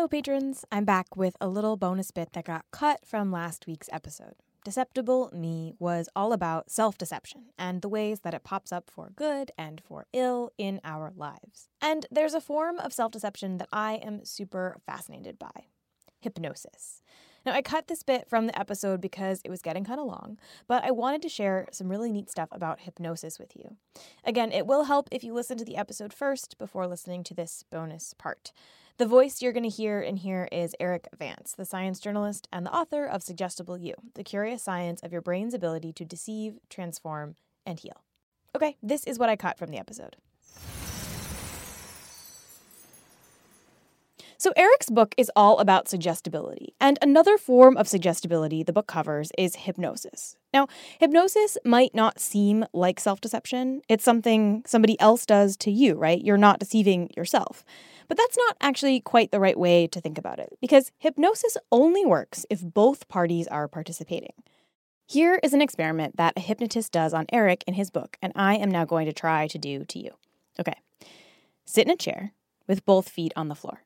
Hello, patrons. I'm back with a little bonus bit that got cut from last week's episode. Deceptible Me was all about self deception and the ways that it pops up for good and for ill in our lives. And there's a form of self deception that I am super fascinated by hypnosis. Now, I cut this bit from the episode because it was getting kind of long, but I wanted to share some really neat stuff about hypnosis with you. Again, it will help if you listen to the episode first before listening to this bonus part. The voice you're going to hear in here is Erik Vance, the science journalist and the author of Suggestible You, the curious science of your brain's ability to deceive, transform, and heal. Okay, this is what I caught from the episode. So, Erik's book is all about suggestibility, and another form of suggestibility the book covers is hypnosis. Now, hypnosis might not seem like self deception. It's something somebody else does to you, right? You're not deceiving yourself. But that's not actually quite the right way to think about it, because hypnosis only works if both parties are participating. Here is an experiment that a hypnotist does on Erik in his book, and I am now going to try to do to you. Okay. Sit in a chair with both feet on the floor.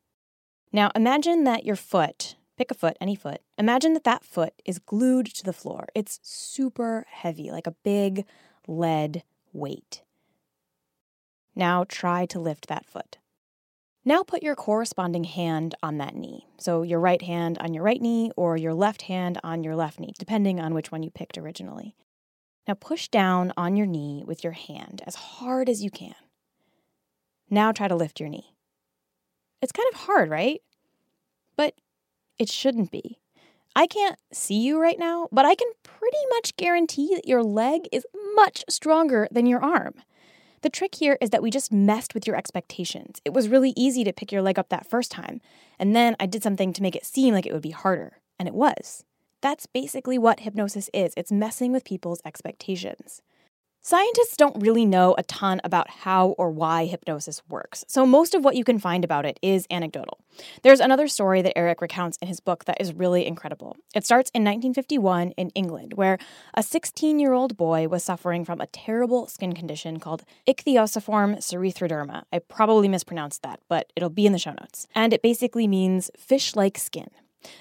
Now imagine that your foot, pick a foot, any foot, imagine that that foot is glued to the floor. It's super heavy, like a big lead weight. Now try to lift that foot. Now put your corresponding hand on that knee. So your right hand on your right knee or your left hand on your left knee, depending on which one you picked originally. Now push down on your knee with your hand as hard as you can. Now try to lift your knee. It's kind of hard, right? But it shouldn't be. I can't see you right now, but I can pretty much guarantee that your leg is much stronger than your arm. The trick here is that we just messed with your expectations. It was really easy to pick your leg up that first time, and then I did something to make it seem like it would be harder, and it was. That's basically what hypnosis is it's messing with people's expectations. Scientists don't really know a ton about how or why hypnosis works, so most of what you can find about it is anecdotal. There's another story that Erik recounts in his book that is really incredible. It starts in 1951 in England, where a 16 year old boy was suffering from a terrible skin condition called ichthyosiform erythroderma. I probably mispronounced that, but it'll be in the show notes. And it basically means fish like skin.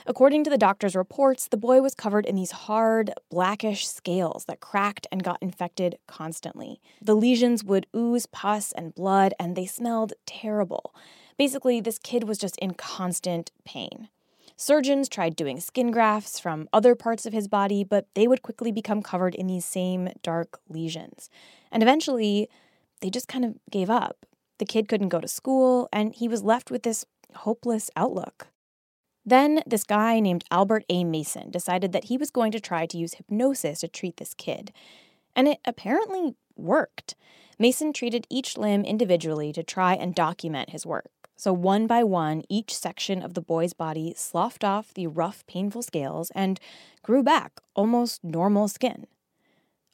According to the doctor's reports, the boy was covered in these hard, blackish scales that cracked and got infected constantly. The lesions would ooze pus and blood, and they smelled terrible. Basically, this kid was just in constant pain. Surgeons tried doing skin grafts from other parts of his body, but they would quickly become covered in these same dark lesions. And eventually, they just kind of gave up. The kid couldn't go to school, and he was left with this hopeless outlook. Then, this guy named Albert A. Mason decided that he was going to try to use hypnosis to treat this kid. And it apparently worked. Mason treated each limb individually to try and document his work. So, one by one, each section of the boy's body sloughed off the rough, painful scales and grew back almost normal skin.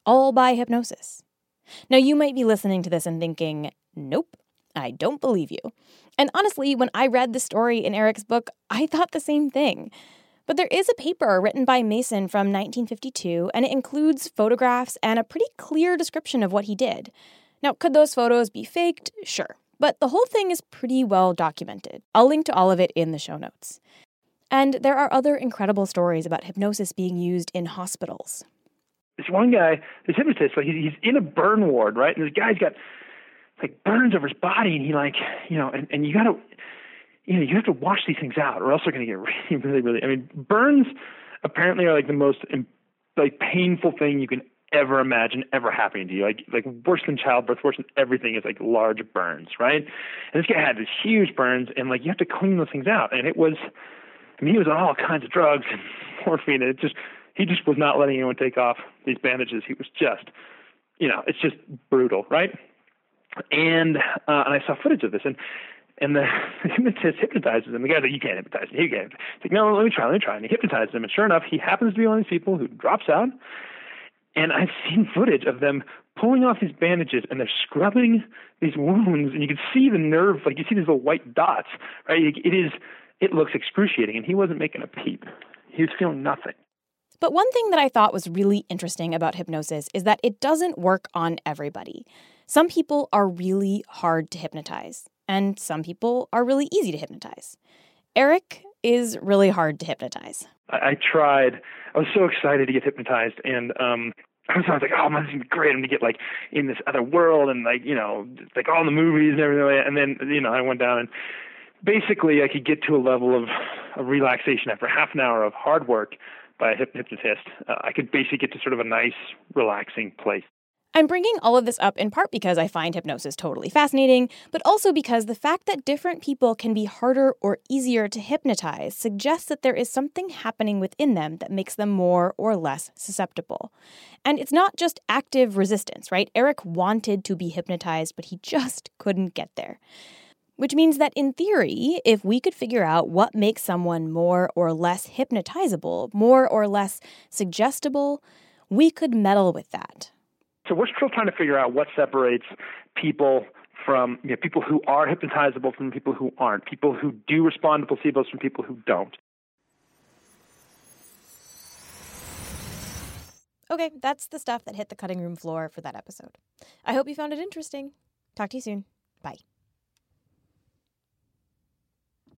All by hypnosis. Now, you might be listening to this and thinking, nope, I don't believe you. And honestly, when I read the story in Erik's book, I thought the same thing. But there is a paper written by Mason from 1952, and it includes photographs and a pretty clear description of what he did. Now, could those photos be faked? Sure. But the whole thing is pretty well documented. I'll link to all of it in the show notes. And there are other incredible stories about hypnosis being used in hospitals. This one guy, this hypnotist, he's in a burn ward, right? And this guy's got like burns over his body, and he like you know, and and you got to you know you have to wash these things out, or else they're going to get really, really, really. I mean, burns apparently are like the most like painful thing you can ever imagine ever happening to you. Like like worse than childbirth, worse than everything is like large burns, right? And this guy had these huge burns, and like you have to clean those things out. And it was, I mean, he was on all kinds of drugs and morphine, and it just he just was not letting anyone take off these bandages. He was just, you know, it's just brutal, right? And uh, and I saw footage of this, and and the hypnotist hypnotizes him. The guy's like, "You can't hypnotize me. You can't." He's like, "No, let me try. Let me try." And he hypnotizes him, and sure enough, he happens to be one of these people who drops out. And I've seen footage of them pulling off these bandages and they're scrubbing these wounds, and you can see the nerve, like you see these little white dots, right? It is, it looks excruciating, and he wasn't making a peep. He was feeling nothing. But one thing that I thought was really interesting about hypnosis is that it doesn't work on everybody. Some people are really hard to hypnotize, and some people are really easy to hypnotize. Erik is really hard to hypnotize. I, I tried. I was so excited to get hypnotized, and um, I was, I was like, oh man, this is gonna be great. I'm gonna get like in this other world and like you know like all the movies and everything. And then you know I went down and basically I could get to a level of, of relaxation after half an hour of hard work by a hypnotist. Uh, I could basically get to sort of a nice relaxing place. I'm bringing all of this up in part because I find hypnosis totally fascinating, but also because the fact that different people can be harder or easier to hypnotize suggests that there is something happening within them that makes them more or less susceptible. And it's not just active resistance, right? Erik wanted to be hypnotized, but he just couldn't get there. Which means that in theory, if we could figure out what makes someone more or less hypnotizable, more or less suggestible, we could meddle with that. So we're still trying to figure out what separates people from you know, people who are hypnotizable from people who aren't, people who do respond to placebos from people who don't. Okay, that's the stuff that hit the cutting room floor for that episode. I hope you found it interesting. Talk to you soon. Bye.